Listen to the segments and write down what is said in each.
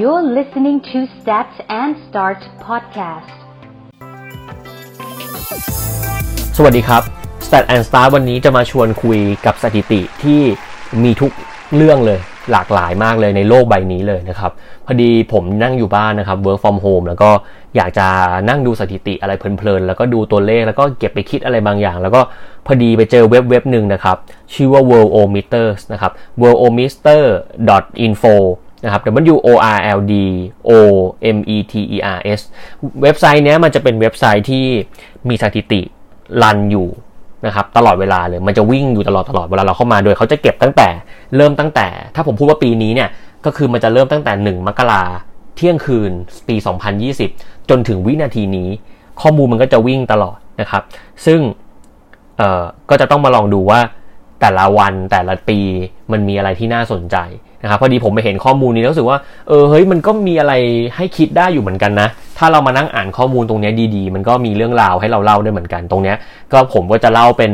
You're listening to Stats and Start podcast. สวัสดีครับ Stat and Start วันนี้จะมาชวนคุยกับสถิติที่มีทุกเรื่องเลยหลากหลายมากเลยในโลกใบนี้เลยนะครับ พอดีผมนั่งอยู่บ้านนะครับ work from home แล้วก็อยากจะนั่งดูสถิติอะไรเพลินๆ แล้วก็ดูตัวเลขแล้วก็เก็บไปคิดอะไรบางอย่าง แล้วก็พอดีไปเจอเว็บเว็บหนึ่งนะครับ ชื่อว่า worldometers นะครับ worldometer.info นะครับ W O R L D O M E T E R S เว็บไซต์เนี้ยมันจะเป็นเว็บไซต์ที่มีสถิติรันอยู่นะครับตลอดเวลาเลยมันจะวิ่งอยู่ตลอดตลอดเวลาเราเข้ามาโดยเขาจะเก็บตั้งแต่เริ่มตั้งแต่ ถ้าผมพูดว่าปีนี้เนี่ยก็คือมันจะเริ่มตั้งแต่ 1 มกราเที่ยงคืนปี 2020 จนถึงวินาทีนี้ ข้อมูลมันก็จะวิ่งตลอดนะครับ ซึ่งเออก็จะต้องมาลองดูว่า แต่ละวันแต่ละปีมันมีอะไรที่น่าสนใจนะครับพอดีผมไปเห็นข้อมูลนี้แล้วรู้สึกว่าเออเฮ้ยมันก็มีอะไรให้คิดได้อยู่เหมือนกันนะ ถ้าเรามานั่งอ่านข้อมูลตรงนี้ดีๆ มันก็มีเรื่องราวให้เราเล่าได้เหมือนกันตรงนี้ก็ผมก็จะเล่าเป็น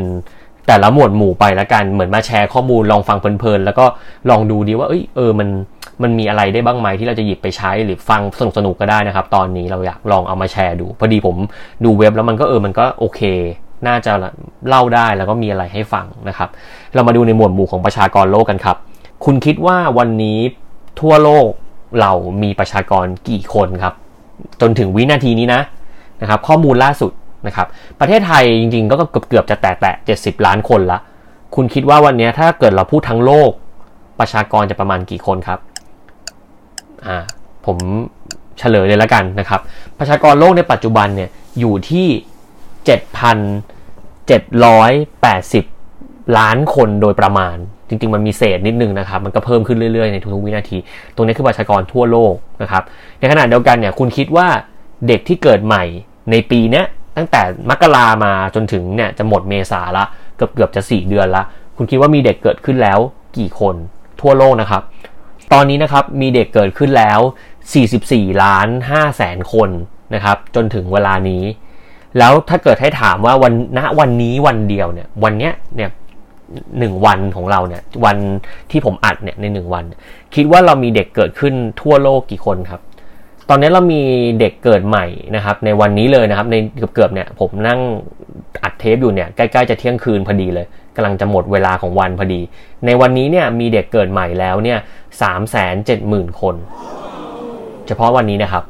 แต่ละหมวดหมู่ไปละกันเหมือนมาแชร์ข้อมูลลองฟังเพลินๆแล้วก็ลองดูดีว่าเอ้ยเออมันมันมีอะไรได้บ้างไหมที่เราจะหยิบไปใช้หรือฟังสนุกๆก็ได้นะครับ ตอนนี้เราอยากลองเอามาแชร์ดู พอดีผมดูเว็บแล้วมันก็เออมันก็โอเค น่าจะเล่าได้แล้วก็มีอะไรให้ฟังนะครับ เรามาดูในหมวดหมู่ของประชากรโลกกันครับ คุณคิดว่าวันนี้ทั่วโลกเรามีประชากรกี่คนครับ จนถึงวินาทีนี้นะนะครับ ข้อมูลล่าสุดนะครับ ประเทศไทยจริงๆ ก็เกือบเกือบจะแตะแตะเจ็ดสิบล้านคนละ คุณคิดว่าวันนี้ถ้าเกิดเราพูดทั้งโลก ประชากรจะประมาณกี่คนครับอ่าผมเฉลยเลยแล้วกันนะครับ ประชากรโลกในปัจจุบันเนี่ยอยู่ที่ 7,780 ล้านคนโดยประมาณ จริง ๆ มันมีเศษนิดนึงนะครับ มันก็เพิ่มขึ้นเรื่อย ๆ ในทุกๆวินาที ตรงนี้คือประชากรทั่วโลกนะครับ ในขณะเดียวกันเนี่ยคุณคิดว่าเด็กที่เกิดใหม่ในปีนี้ตั้งแต่มกรามาจนถึงเนี่ยจะหมดเมษาละเกือบเกือบจะ 4 เดือนละ คุณคิดว่ามีเด็กเกิดขึ้นแล้วกี่คนทั่วโลกนะครับ ตอนนี้นะครับมีเด็กเกิดขึ้นแล้ว 44 ล้าน5แสนคนนะครับจนถึงเวลานี้ แล้วถ้าเกิดให้ถามว่าวันณวันนี้วันเดียวเนี่ย วันเนี้ยเนี่ยหนึ่งวันของเราเนี่ย วันที่ผมอัดเนี่ยในหนึ่งวัน คิดว่าเรามีเด็กเกิดขึ้นทั่วโลกกี่คนครับ ตอนนี้เรามีเด็กเกิดใหม่นะครับ ในวันนี้เลยนะครับ ในเกือบๆเนี่ย ผมนั่งอัดเทปอยู่เนี่ยใกล้ๆจะเที่ยงคืนพอดีเลยกำลังจะหมดเวลาของวันพอดี ในวันนี้เนี่ยมีเด็กเกิดใหม่แล้วเนี่ยสามแสนเจ็ดหมื่นคน เฉพาะวันนี้นะครับ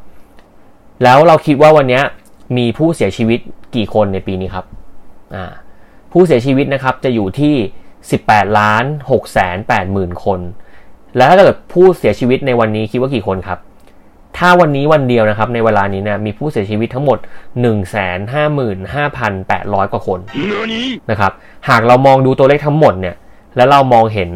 แล้วเราคิดว่าวันนี้ มีผู้เสียชีวิตกี่คนในปีนี้ครับอ่าผู้เสียชีวิตนะครับจะอยู่ที่ 18ล้าน6แสน8หมื่นคน แล้วถ้าเกิดผู้เสียชีวิตในวันนี้คิดว่ากี่คนครับ ถ้าวันนี้วันเดียวนะครับในเวลานี้เนี่ยมีผู้เสียชีวิตทั้งหมด 1 5 5 5 8 0 0 กว่าคนนะครับหากเรามองดูตัวเลขทั้งหมดเนี่ยแล้วเรามองเห็น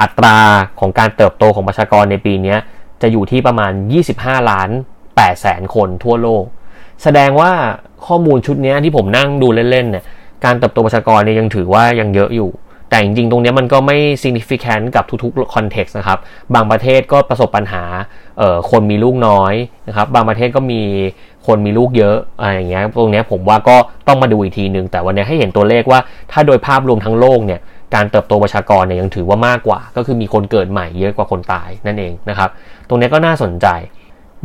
อัตราของการเติบโตของประชากรในปีนี้จะอยู่ที่ประมาณ 25 ล้าน8แสนคนทั่วโลก แสดงว่าข้อมูลชุดนี้ที่ผมนั่งดูเล่นๆเนี่ยการเติบโตประชากรเนี่ยยังถือว่ายังเยอะอยู่ แต่จริงๆ ตรงนี้มันก็ไม่ significant กับทุกๆ context นะครับ บางประเทศก็ประสบปัญหาคนมีลูกน้อยนะครับ บางประเทศก็มีคนมีลูกเยอะอะไรอย่างเงี้ย ตรงนี้ผมว่าก็ต้องมาดูอีกทีหนึ่งแต่วันนี้ให้เห็นตัวเลขว่า ถ้าโดยภาพรวมทั้งโลกเนี่ยการเติบโตประชากรเนี่ยยังถือว่ามากกว่า ก็คือมีคนเกิดใหม่เยอะกว่าคนตายนั่นเองนะครับ ตรงนี้ก็น่าสนใจ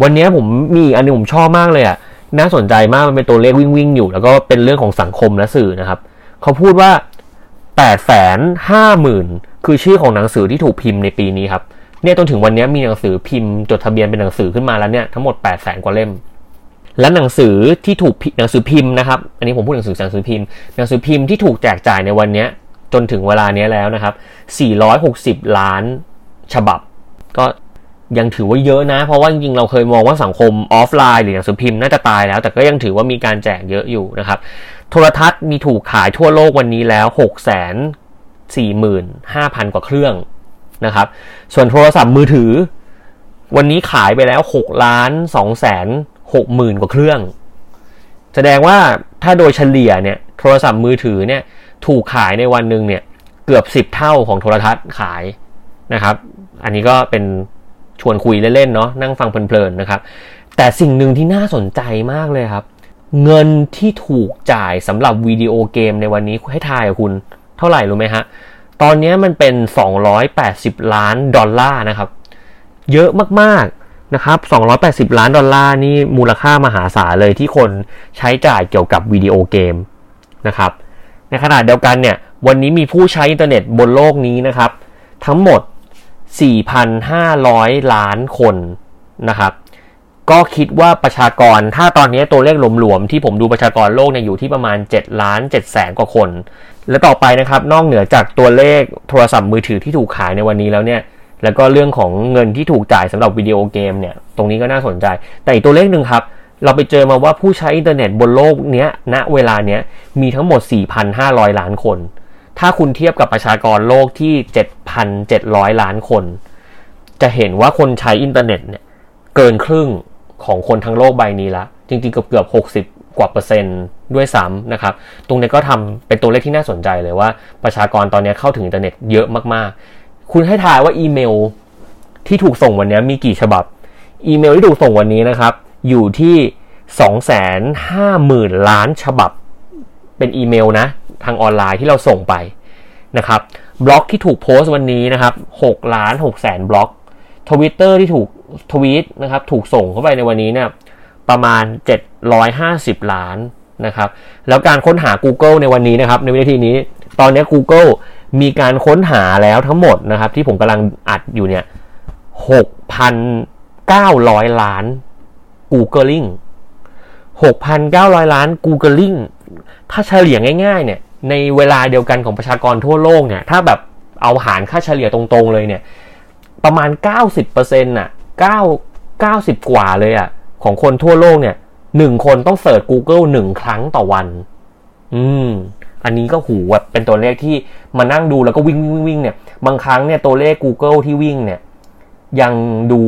วันนี้ผมมีอันนึงผมชอบมากเลยอะ น่าสนใจมากมันเป็นตัวเลขวิ่งวิ่งอยู่ แล้วก็เป็นเรื่องของสังคมและสื่อนะครับ เขาพูดว่า8ปดแสนห้าหมื่นคือชื่อของหนังสือที่ถูกพิมพ์ในปีนี้ครับเนี่ยจนถึงวันนี้มีหนังสือพิมพ์จดทะเบียนเป็นหนังสือขึ้นมาแล้วเนี่ยทั้งหมด8ปดแสนกว่าเล่ม และหนังสือที่ถูกหนังสือพิมพ์นะครับ อันนี้ผมพูดหนังสือหนังสือพิมพ์หนังสือพิมพ์ที่ถูกแจกจ่ายในวันนี้จนถึงเวลานี้แล้วนะครับ 460 ล้านฉบับ ก็ ยังถือว่าเยอะนะ เพราะว่าจริงๆเราเคยมองว่าสังคมออฟไลน์หรือหนังสือพิมพ์น่าจะตายแล้ว แต่ก็ยังถือว่ามีการแจกเยอะอยู่นะครับ โทรทัศน์มีถูกขายทั่วโลกวันนี้แล้ว6 4 5 0 0 0กว่าเครื่องนะครับ ส่วนโทรศัพท์มือถือ วันนี้ขายไปแล้ว6ล้าน2แสน6หมื่นกว่าเครื่อง แสดงว่าถ้าโดยเฉลี่ยเนี่ยโทรศัพท์มือถือเนี่ยถูกขายในวันหนึ่งเนี่ยเกือบ 10 เท่าของโทรทัศน์ขายนะครับ อันนี้ก็เป็น ชวนคุยเล่นๆเนาะนั่งฟังเพลินๆนะครับ แต่สิ่งหนึ่งที่น่าสนใจมากเลยครับ เงินที่ถูกจ่ายสำหรับวิดีโอเกมในวันนี้ให้ทายคุณเท่าไหร่รู้ไหมฮะ ตอนนี้มันเป็น 280 ล้านดอลลาร์นะครับ เยอะมากๆนะครับ 280 ล้านดอลลาร์นี่มูลค่ามหาศาลเลยที่คนใช้จ่ายเกี่ยวกับวิดีโอเกมนะครับ ในขณะเดียวกันเนี่ยวันนี้มีผู้ใช้อินเทอร์เน็ตบนโลกนี้นะครับ ทั้งหมด 4,500 ล้านคนนะครับก็คิดว่าประชากรถ้าตอนนี้ตัวเลขหลวมๆที่ผมดูประชากรโลกเนี่ยอยู่ที่ประมาณ 7 ล้าน7แสนกว่าคน และต่อไปนะครับนอกเหนือจากตัวเลขโทรศัพท์มือถือที่ถูกขายในวันนี้แล้วเนี่ยแล้วก็เรื่องของเงินที่ถูกจ่ายสำหรับวิดีโอเกมเนี่ยตรงนี้ก็น่าสนใจ แต่อีกตัวเลขหนึ่งครับ เราไปเจอมาว่าผู้ใช้อินเทอร์เน็ตบนโลกเนี้ยณเวลาเนี้ยมีทั้งหมด 4,500 ล้านคน ถ้าคุณเทียบกับประชากรโลกที่ 7,700 ล้านคน จะเห็นว่าคนใช้อินเทอร์เน็ตเนี่ยเกินครึ่งของคนทั้งโลกใบนี้ละ จริงๆเกือบเกือบ 60 กว่าเปอร์เซ็นต์ด้วยซ้ำนะครับ ตรงนี้ก็ทำเป็นตัวเลขที่น่าสนใจเลยว่าประชากรตอนนี้เข้าถึงอินเทอร์เน็ตเยอะมากๆ คุณให้ทายว่าอีเมลที่ถูกส่งวันนี้มีกี่ฉบับ อีเมลที่ถูกส่งวันนี้นะครับ อยู่ที่ 250,000 ล้านฉบับ เป็นอีเมลนะ ทางออนไลน์ที่เราส่งไปนะครับบล็อกที่ถูกโพสต์วันนี้นะครับ6ล้าน6แสนบล็อกทวิตเตอร์ที่ถูกทวีตนะครับถูกส่งเข้าไปในวันนี้เนี่ยประมาณ 750 ล้านนะครับแล้วการค้นหา Google ในวันนี้นะครับในวินาทีนี้ ตอนนี้ Google มีการค้นหาแล้วทั้งหมดนะครับที่ผมกำลังอัดอยู่เนี่ย6,900 ล้าน Googling 6,900 ล้าน Googling ถ้าเฉลี่ยง่ายๆเนี่ยในเวลาเดียวกันของประชากรทั่วโลกเนี่ยถ้าแบบเอาหารค่าเฉลี่ยตรงๆเลยเนี่ยประมาณ 90%น่ะ9 90 กว่าเลยอะของคนทั่วโลกเนี่ยหนึ่งคนต้องเสิร์ช Google หนึ่งครั้งต่อวัน อืม อันนี้ก็หูแบบเป็นตัวเลขที่มานั่งดูแล้วก็วิ่งวิ่งวิ่งเนี่ย บางครั้งเนี่ยตัวเลข Google ที่วิ่งเนี่ย ยังดู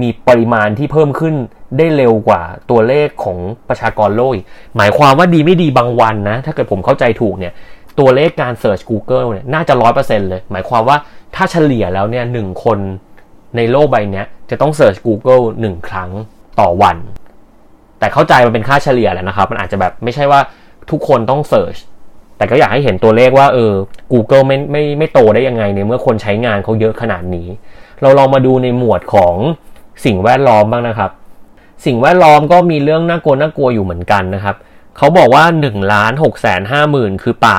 มีปริมาณที่เพิ่มขึ้น ได้เร็วกว่าตัวเลขของประชากรโลกหมายความว่าดีไม่ดีบางวันนะ ถ้าเกิดผมเข้าใจถูกเนี่ย ตัวเลขการ search Google เนี่ยน่าจะร้อยเปอร์เซ็นเลย หมายความว่าถ้าเฉลี่ยแล้วเนี่ยหนึ่งคนในโลกใบนี้จะต้องเสิร์ช Google หนึ่งครั้งต่อวัน แต่เข้าใจมันเป็นค่าเฉลี่ยแหละนะครับ มันอาจจะแบบไม่ใช่ว่าทุกคนต้องเสิร์ชแต่ก็อยากให้เห็นตัวเลขว่าเออ Google ไม่ไม่ไม่โตได้ยังไงในเมื่อคนใช้งานเขาเยอะขนาดนี้ เราลองมาดูในหมวดของสิ่งแวดล้อมบ้างนะครับ สิ่งแวดล้อมก็มีเรื่องน่ากลัวน่ากลัวอยู่เหมือนกันนะครับ เขาบอกว่า1ล้าน6แสนห้าหมื่นคือป่า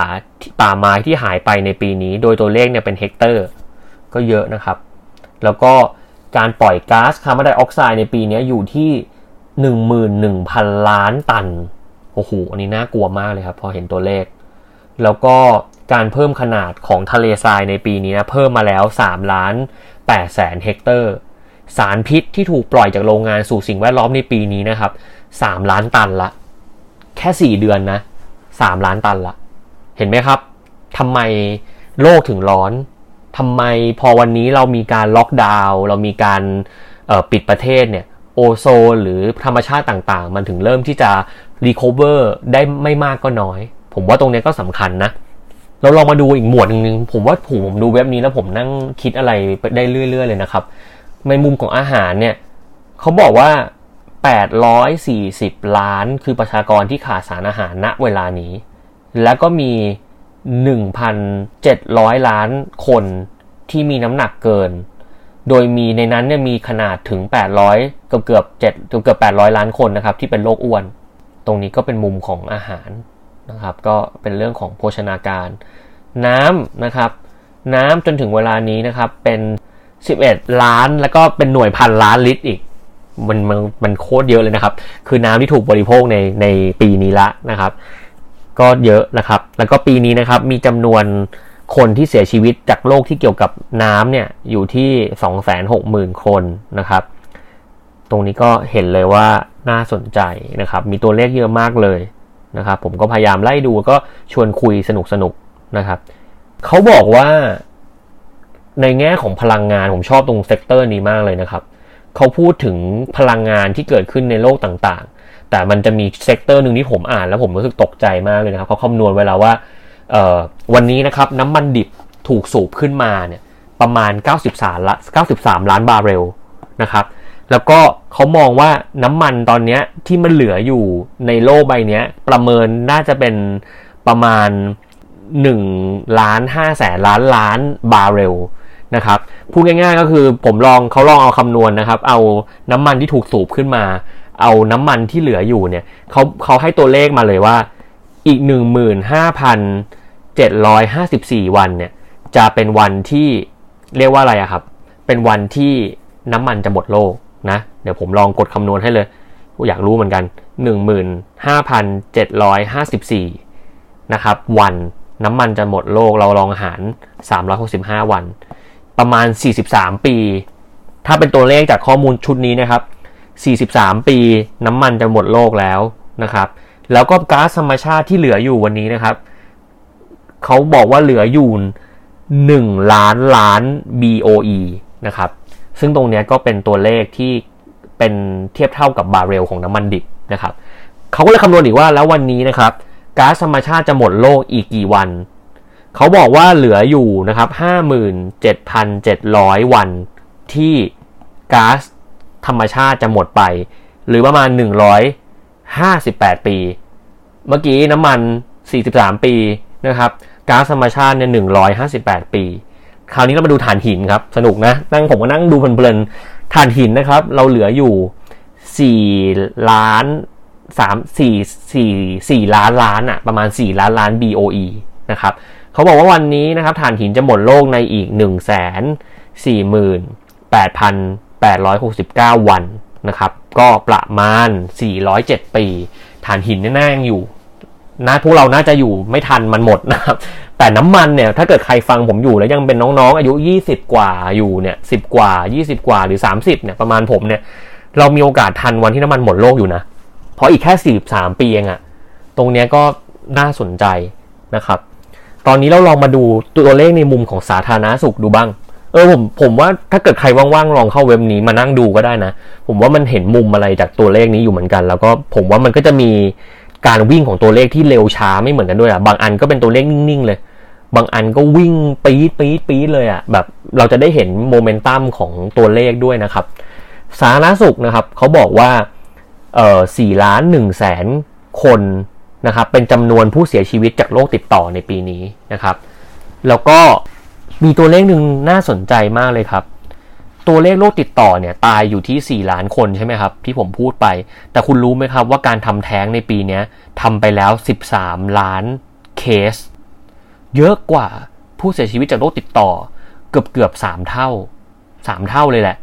ป่าไม้ที่หายไปในปีนี้ โดยตัวเลขเนี่ยเป็นเฮกเตอร์ ก็เยอะนะครับ แล้วก็การปล่อยก๊าซคาร์บอนไดออกไซด์ในปีนี้อยู่ที่ 11,000 ล้านตัน โอ้โห อันนี้น่ากลัวมากเลยครับ พอเห็นตัวเลข แล้วก็การเพิ่มขนาดของทะเลทรายในปีนี้นะเพิ่มมาแล้ว3ล้าน8แสนเฮกเตอร์ สารพิษที่ถูกปล่อยจากโรงงานสู่สิ่งแวดล้อมในปีนี้นะครับ3ล้านตันละ แค่4เดือนนะ3ล้านตันละ เห็นไหมครับทำไมโลกถึงร้อนทำไมพอวันนี้เรามีการล็อกดาวน์เรามีการปิดประเทศเนี่ยโอโซนหรือธรรมชาติต่างๆ มันถึงเริ่มที่จะรีคอเวอร์ได้ไม่มากก็น้อย ผมว่าตรงนี้ก็สำคัญนะ เราลองมาดูอีกหมวดหนึ่งผมว่าผมผมดูเว็บนี้แล้วผมนั่งคิดอะไรได้เรื่อย ๆ เลยนะครับ ในมุมของอาหารเนี่ยเขาบอกว่า 840 ล้านคือประชากรที่ขาดสารอาหารณเวลานี้ แล้วก็มี 1,700 ล้านคนที่มีน้ำหนักเกิน โดยมีในนั้นเนี่ยมีขนาดถึง 800 เกือบเกือบ7เกือบ800 ล้านคนนะครับ ที่เป็นโรคอ้วน ตรงนี้ก็เป็นมุมของอาหารนะครับ ก็เป็นเรื่องของโภชนาการ น้ำนะครับ น้ำจนถึงเวลานี้นะครับเป็น 11 ล้านแล้วก็เป็นหน่วยพันล้านลิตรอีก มันมันมันโคตรเยอะเลยนะครับ คือน้ำที่ถูกบริโภคในในปีนี้ละนะครับ ก็เยอะนะครับ แล้วก็ปีนี้นะครับมีจำนวนคนที่เสียชีวิตจากโรคที่เกี่ยวกับน้ำเนี่ยอยู่ที่ 260,000 คนนะครับ ตรงนี้ก็เห็นเลยว่าน่าสนใจนะครับ มีตัวเลขเยอะมากเลยนะครับ ผมก็พยายามไล่ดูก็ชวนคุยสนุกสนุกนะครับ เขาบอกว่า ในแง่ของพลังงานผมชอบตรง sector นี้มากเลยนะครับเขาพูดถึงพลังงานที่เกิดขึ้นในโลกต่างๆ แต่มันจะมี sector หนึ่งที่ผมอ่านแล้วผมรู้สึกตกใจมากเลยนะครับเขาคำนวณไว้แล้วว่าวันนี้นะครับน้ำมันดิบถูกสูบขึ้นมาเนี่ยประมาณ 93ละ93 ล้านบาร์เรลนะครับแล้วก็เขามองว่าน้ำมันตอนนี้ที่มันเหลืออยู่ในโลกใบนี้ประเมินน่าจะเป็นประมาณ1ล้าน5แสนล้านล้านบาร์เรล นะครับพูดง่ายๆก็คือผมลองเขาลองเอาคำนวณนะครับ เอาน้ำมันที่ถูกสูบขึ้นมา เอาน้ำมันที่เหลืออยู่เนี่ยเขาเขาให้ตัวเลขมาเลยว่าอีก 15,754 วันเนี่ยจะเป็นวันที่เรียกว่าอะไรอะครับ เป็นวันที่น้ำมันจะหมดโลกนะ เดี๋ยวผมลองกดคำนวณให้เลย อยากรู้เหมือนกัน 15,754 นะครับ วันน้ำมันจะหมดโลกเราลองหาร 365 วัน ประมาณ 43 ปี ถ้าเป็นตัวเลขจากข้อมูลชุดนี้นะครับ 43 ปีน้ำมันจะหมดโลกแล้วนะครับ แล้วก็ก๊าซธรรมชาติที่เหลืออยู่วันนี้นะครับ เขาบอกว่าเหลืออยู่ 1 ล้านล้าน BOE นะครับ ซึ่งตรงนี้ก็เป็นตัวเลขที่เป็นเทียบเท่ากับบาร์เรลของน้ำมันดิบนะครับ เขาก็เลยคำนวณอีกว่าแล้ววันนี้นะครับก๊าซธรรมชาติจะหมดโลกอีกกี่วัน เขาบอกว่าเหลืออยู่นะครับ57,700 วันที่ก๊าซธรรมชาติจะหมดไป หรือประมาณ 158 ปี เมื่อกี้น้ำมัน 43 ปีนะครับก๊าซธรรมชาติเนี่ย158 ปี คราวนี้เรามาดูถ่านหินครับ สนุกนะ นั่งผมก็นั่งดูเพลินๆถ่านหินนะครับ เราเหลืออยู่4ล้านสามสี่สี่สี่ล้านล้านอะประมาณ 4 ล้านล้าน BOE นะครับเขาบอกว่าวันนี้นะครับถ่านหินจะหมดโลกในอีก 1 4 8 8 6 9 วันนะครับ ก็ประมาณ 407 ปีถ่านหินแน่ๆยังอยู่นะพวกเราน่าจะอยู่ไม่ทันมันหมดนะครับ แต่น้ำมันเนี่ยถ้าเกิดใครฟังผมอยู่แล้วยังเป็นน้องๆ อายุ 20 กว่าอยู่เนี่ย10กว่า 20 กว่าหรือ 30เนี่ยประมาณผมเนี่ยเรามีโอกาสทันวันที่น้ำมันหมดโลกอยู่นะ เพราะอีกแค่ 43 ปีเองอะตรงนี้ก็น่าสนใจนะครับ ตอนนี้เราลองมาดูตัวเลขในมุมของสาธารณสุขดูบ้าง เออผมผมว่าถ้าเกิดใครว่างๆลองเข้าเว็บนี้มานั่งดูก็ได้นะ ผมว่ามันเห็นมุมอะไรจากตัวเลขนี้อยู่เหมือนกัน แล้วก็ผมว่ามันก็จะมีการวิ่งของตัวเลขที่เร็วช้าไม่เหมือนกันด้วยอะบางอันก็เป็นตัวเลขนิ่งๆเลย บางอันก็วิ่งปี๊ดปี๊ดปี๊ดเลยอะแบบเราจะได้เห็นโมเมนตัมของตัวเลขด้วยนะครับสาธารณสุขนะครับเขาบอกว่าเอ่อสี่ล้านหนึ่งแสนคน นะครับเป็นจำนวนผู้เสียชีวิตจากโรคติดต่อในปีนี้นะครับ แล้วก็มีตัวเลขหนึ่งน่าสนใจมากเลยครับ ตัวเลขโรคติดต่อเนี่ยตายอยู่ที่ 4 ล้านคนใช่ไหมครับ ที่ผมพูดไป แต่คุณรู้ไหมครับว่าการทำแท้งในปีนี้ทำไปแล้ว 13 ล้านเคส เยอะกว่าผู้เสียชีวิตจากโรคติดต่อ เกือบเกือบสามเท่าสามเท่าเลยแหละ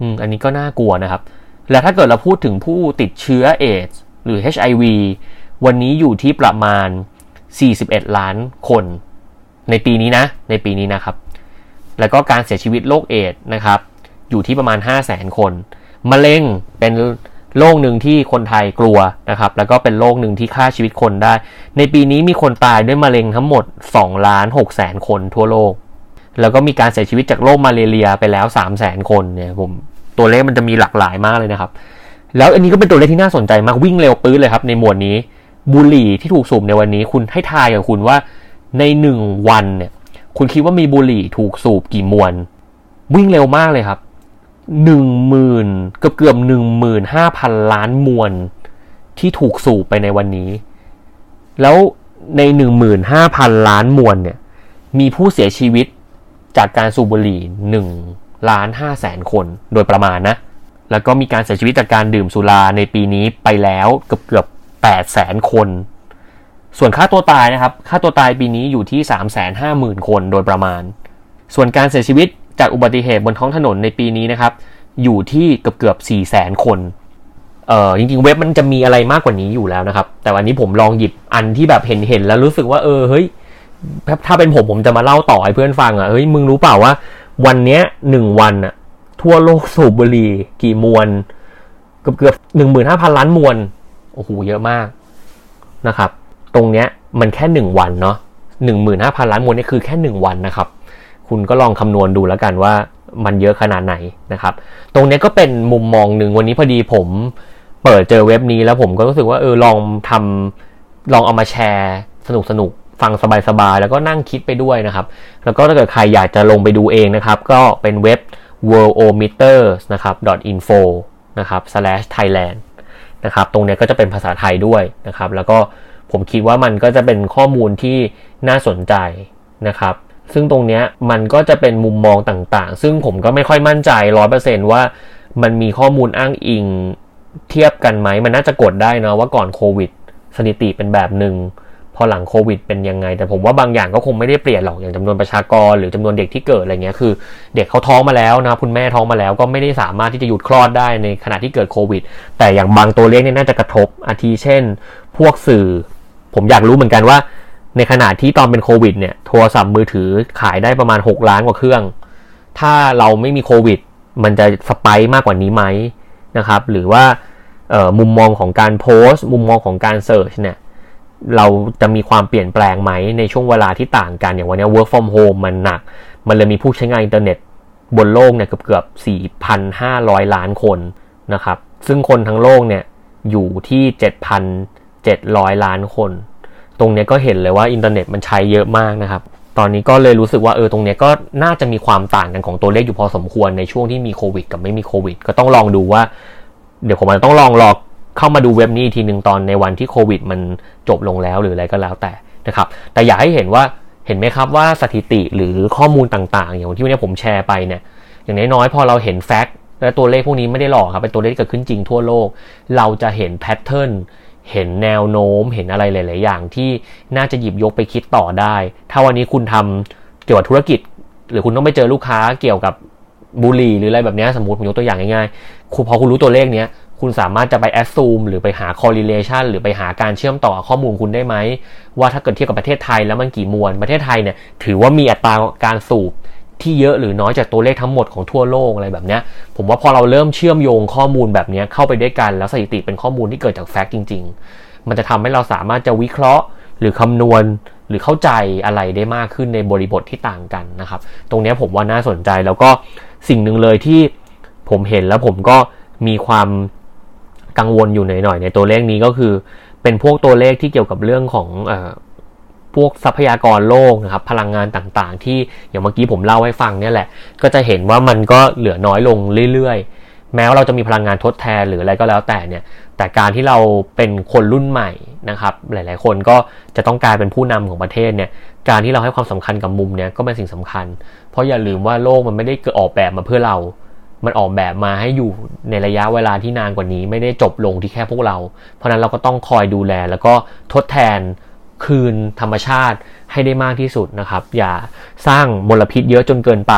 อืมอันนี้ก็น่ากลัวนะครับ และถ้าเกิดเราพูดถึงผู้ติดเชื้อเอชหรือ HIV วันนี้อยู่ที่ประมาณ 41 ล้านคน ในปีนี้นะ ในปีนี้นะครับ แล้วก็การเสียชีวิตโรคเอดนะครับ อยู่ที่ประมาณ 5 0 0แสนคน มะเร็งเป็นโรคหนึ่งที่คนไทยกลัวนะครับ แล้วก็เป็นโรคหนึ่งที่ฆ่าชีวิตคนได้ ในปีนี้มีคนตายด้วยมะเร็งทั้งหมด2ล้าน6แสนคนทั่วโลก แล้วก็มีการเสียชีวิตจากโรคมาเรียไปแล้ว3 0 0แสนคนเนี่ยผมตัวเลขมันจะมีหลากหลายมากเลยนะครับ แล้วอันนี้ก็เป็นตัวเลขที่น่าสนใจมากวิ่งเร็วปื้ดเลยครับในหมวดนี้ บุหรี่ที่ถูกสูบในวันนี้ คุณให้ทายกับคุณว่าในหนึ่งวันเนี่ย คุณคิดว่ามีบุหรี่ถูกสูบกี่มวน วิ่งเร็วมากเลยครับหนึ่งหมื่นเกือบเกือบหนึ่งหมื่นห้าพันล้านมวนที่ถูกสูบไปในวันนี้ แล้วในหนึ่งหมื่นห้าพันล้านมวนเนี่ย มีผู้เสียชีวิตจากการสูบบุหรี่หนึ่งล้านห้าแสนคนโดยประมาณนะ แล้วก็มีการเสียชีวิตจากการดื่มสุราในปีนี้ไปแล้วเกือบเกือบ แปดแสนคน ส่วนค่าตัวตายนะครับ ค่าตัวตายปีนี้อยู่ที่ 3 5 0 0 0 0 คนโดยประมาณ ส่วนการเสียชีวิตจากอุบัติเหตุบนท้องถนนในปีนี้นะครับ อยู่ที่เกือบเกือบ4 0 0 0 0คน เออจริงๆ เว็บมันจะมีอะไรมากกว่านี้อยู่แล้วนะครับ แต่วันนี้ผมลองหยิบอันที่แบบเห็นเห็นแล้วรู้สึกว่า เออ เฮ้ย ถ้าเป็นผมผมจะมาเล่าต่อให้เพื่อนฟังอะ เฮ้ย มึงรู้เปล่าว่า วันเนี้ยหนึ่งวันอะทั่วโลกสูบบุหรี่กี่มวนเกือบเกือบหนึ่งหมื่นห้าพันล้านมวนโอ้โหเยอะมากนะครับ ตรงเนี้ยมันแค่หนึ่งวันเนาะหนึ่งหมื่นห้าพันล้านมวนนี่คือแค่หนึ่งวันนะครับ คุณก็ลองคำนวณดูแล้วกันว่ามันเยอะขนาดไหนนะครับ ตรงเนี้ยก็เป็นมุมมองหนึ่งวันนี้พอดีผมเปิดเจอเว็บนี้แล้วผมก็รู้สึกว่าเออลองทำลองเอามาแชร์สนุกสนุกฟังสบายๆ แล้วก็นั่งคิดไปด้วยนะครับ แล้วก็ถ้าเกิดใครอยากจะลงไปดูเองนะครับ ก็เป็นเว็บ worldometers นะครับ .info นะครับ slash thailand นะครับ ตรงนี้ก็จะเป็นภาษาไทยด้วยนะครับ แล้วก็ผมคิดว่ามันก็จะเป็นข้อมูลที่น่าสนใจนะครับ ซึ่งตรงนี้มันก็จะเป็นมุมมองต่างๆ ซึ่งผมก็ไม่ค่อยมั่นใจร้อยเปอร์เซนว่ามันมีข้อมูลอ้างอิงเทียบกันไหม มันน่าจะกดได้นะว่าก่อนโควิดสถิติเป็นแบบหนึ่ง อหลังโควิดเป็นยังไง แต่ผมว่าบางอย่างก็คงไม่ได้เปลี่ยนหรอกอย่างจำนวนประชากร หรือจำนวนเด็กที่เกิดอะไรเงี้ยคือ เด็กเขาท้องมาแล้วนะคุณแม่ท้องมาแล้ว ก็ไม่ได้สามารถที่จะหยุดคลอดได้ในขณะที่เกิดโควิด แต่อย่างบางตัวเลขเนี่ยน่าจะกระทบอาทิเช่น พวกสื่อ ผมอยากรู้เหมือนกันว่า ในขณะที่ตอนเป็นโควิดเนี่ยโทรศัพท์มือถือขายได้ประมาณ 6 ล้านกว่าเครื่อง ถ้าเราไม่มีโควิด มันจะ spike มากกว่านี้ไหมนะครับ หรือว่ามุมมองของการโพสต์ มุมมองของการ search เนี่ย เราจะมีความเปลี่ยนแปลงไหมในช่วงเวลาที่ต่างกันอย่างวันนี้ work from home มันหนัก มันเลยมีผู้ใช้งานอินเทอร์เน็ตบนโลกเนี่ยเกือบเกือบ 4,500 ล้านคนนะครับ ซึ่งคนทั้งโลกเนี่ยอยู่ที่ 7,700 ล้านคน ตรงนี้ก็เห็นเลยว่าอินเทอร์เน็ตมันใช้เยอะมากนะครับ ตอนนี้ก็เลยรู้สึกว่าเออตรงนี้ก็น่าจะมีความต่างกันของตัวเลขอยู่พอสมควรในช่วงที่มีโควิด กับไม่มีโควิด ก็ต้องลองดูว่า เดี๋ยวผมอาจจะต้องลองลอก เข้ามาดูเว็บนี้ทีหนึ่งตอนในวันที่โควิด มันจบลงแล้วหรืออะไรก็แล้วแต่นะครับ แต่อยากให้เห็นว่าเห็นไหมครับว่าสถิติหรือข้อมูลต่างๆ อย่างที่วันนี้ผมแชร์ไปเนี่ยอย่างน้อยๆพอเราเห็นแฟกต์และตัวเลขพวกนี้ไม่ได้หลอกครับเป็นตัวเลขที่เกิดขึ้นจริงทั่วโลก เราจะเห็นแพทเทิร์นเห็นแนวโน้มเห็นอะไรหลาย ๆ อย่างที่น่าจะหยิบยกไปคิดต่อได้ ถ้าวันนี้คุณทำเกี่ยวกับธุรกิจ หรือคุณต้องไปเจอลูกค้าเกี่ยวกับบุหรี่หรืออะไรแบบนี้สมมติผมยกตัวอย่างง่ายๆคุณพอคุณรู้ตัวเลขเนี้ย คุณสามารถจะไปแอดซูมหรือไปหา correlation หรือไปหาการเชื่อมต่อข้อมูลคุณได้ไหม ว่าถ้าเกิดเทียบกับประเทศไทยแล้วมันกี่มวล ประเทศไทยเนี่ยถือว่ามีอัตราการสูบที่เยอะหรือน้อยจากตัวเลขทั้งหมดของทั่วโลกอะไรแบบนี้ผมว่าพอเราเริ่มเชื่อมโยงข้อมูลแบบนี้เข้าไปด้วยกันแล้วสถิติเป็นข้อมูลที่เกิดจากแฟกต์จริง ๆ มันจะทำให้เราสามารถจะวิเคราะห์หรือคำนวณหรือเข้าใจอะไรได้มากขึ้นในบริบทที่ต่างกันนะครับ ตรงนี้ผมว่าน่าสนใจแล้วก็สิ่งหนึ่งเลยที่ผมเห็นแล้วผมก็มีความ กังวลอยู่หน่อยๆในตัวเลขนี้ก็คือเป็นพวกตัวเลขที่เกี่ยวกับเรื่องของอพวกทรัพยากรโลกนะครับ พลังงานต่างๆ ที่อย่างเมื่อกี้ผมเล่าให้ฟังเนี่ยแหละ ก็จะเห็นว่ามันก็เหลือน้อยลงเรื่อยๆ แม้ว่าเราจะมีพลังงานทดแทนหรืออะไรก็แล้วแต่เนี่ย แต่การที่เราเป็นคนรุ่นใหม่นะครับ หลายๆ คนก็จะต้องกลายเป็นผู้นำของประเทศเนี่ย การที่เราให้ความสำคัญกับมุมเนี่ยก็เป็นสิ่งสำคัญ เพราะอย่าลืมว่าโลกมันไม่ได้เกิดออกแบบมาเพื่อเรา มันออกแบบมาให้อยู่ในระยะเวลาที่นานกว่านี้ ไม่ได้จบลงที่แค่พวกเรา เพราะนั้นเราก็ต้องคอยดูแล แล้วก็ทดแทนคืนธรรมชาติให้ได้มากที่สุดนะครับ อย่าสร้างมลพิษเยอะจนเกินไป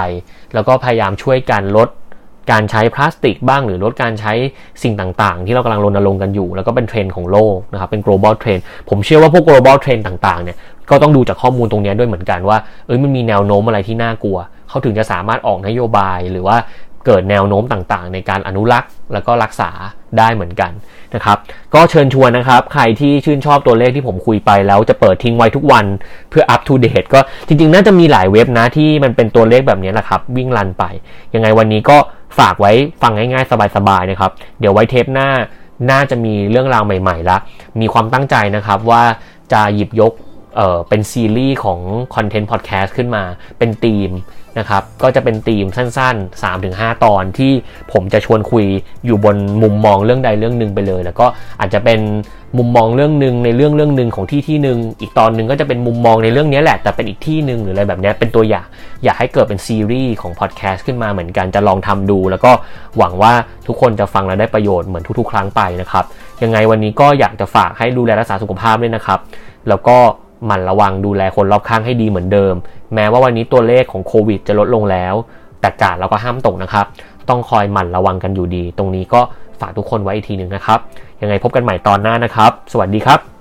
แล้วก็พยายามช่วยกันลดการใช้พลาสติกบ้างหรือลดการใช้สิ่งต่างๆ ที่เรากำลังรณรงค์กันอยู่ แล้วก็เป็นเทรนด์ของโลกนะครับเป็น global trend ผมเชื่อว่าพวก global trend ต่างๆเนี่ยก็ต้องดูจากข้อมูลตรงนี้ด้วยเหมือนกันว่าเอ้ยมันมีแนวโน้มอะไรที่น่ากลัว เขาถึงจะสามารถออกนโยบายหรือว่า เกิดแนวโน้มต่างๆ ในการอนุรักษ์แล้วก็รักษาได้เหมือนกันนะครับ ก็เชิญชวนนะครับ ใครที่ชื่นชอบตัวเลขที่ผมคุยไปแล้วจะเปิดทิ้งไว้ทุกวันเพื่ออัปทูเดตก็จริงๆ น่าจะมีหลายเว็บนะที่มันเป็นตัวเลขแบบนี้แหละครับ วิ่งรันไป ยังไงวันนี้ก็ฝากไว้ฟังง่ายๆ สบายๆนะครับ เดี๋ยวไว้เทปหน้าน่าจะมีเรื่องราวใหม่ๆละมีความตั้งใจนะครับว่าจะหยิบยกเเป็นซีรีส์ของคอนเทนต์พอดแคสต์ขึ้นมาเป็นธีม นะครับ ก็จะเป็นธีมสั้นๆ 3-5 ตอนที่ผมจะชวนคุยอยู่บนมุมมองเรื่องใดเรื่องหนึ่งไปเลย แล้วก็อาจจะเป็นมุมมองเรื่องหนึ่งในเรื่องเรื่องหนึ่งของที่ที่หนึ่งอีกตอนหนึ่งก็จะเป็นมุมมองในเรื่องนี้แหละแต่เป็นอีกที่หนึ่งหรืออะไรแบบนี้เป็นตัวอย่าง อยากให้เกิดเป็นซีรีส์ของพอดแคสต์ขึ้นมาเหมือนกันจะลองทำดู แล้วก็หวังว่าทุกคนจะฟังแล้วได้ประโยชน์เหมือนทุกๆ ครั้งไปนะครับยังไงวันนี้ก็อยากจะฝากให้ดูแลรักษาสุขภาพด้วยนะครับ แล้วก็ หมั่นระวังดูแลคนรอบข้างให้ดีเหมือนเดิม แม้ว่าวันนี้ตัวเลขของโควิดจะลดลงแล้ว แต่กาดเราก็ห้ามตกนะครับ ต้องคอยหมั่นระวังกันอยู่ดี ตรงนี้ก็ฝากทุกคนไว้อีกทีหนึ่งนะครับ ยังไงพบกันใหม่ตอนหน้านะครับ สวัสดีครับ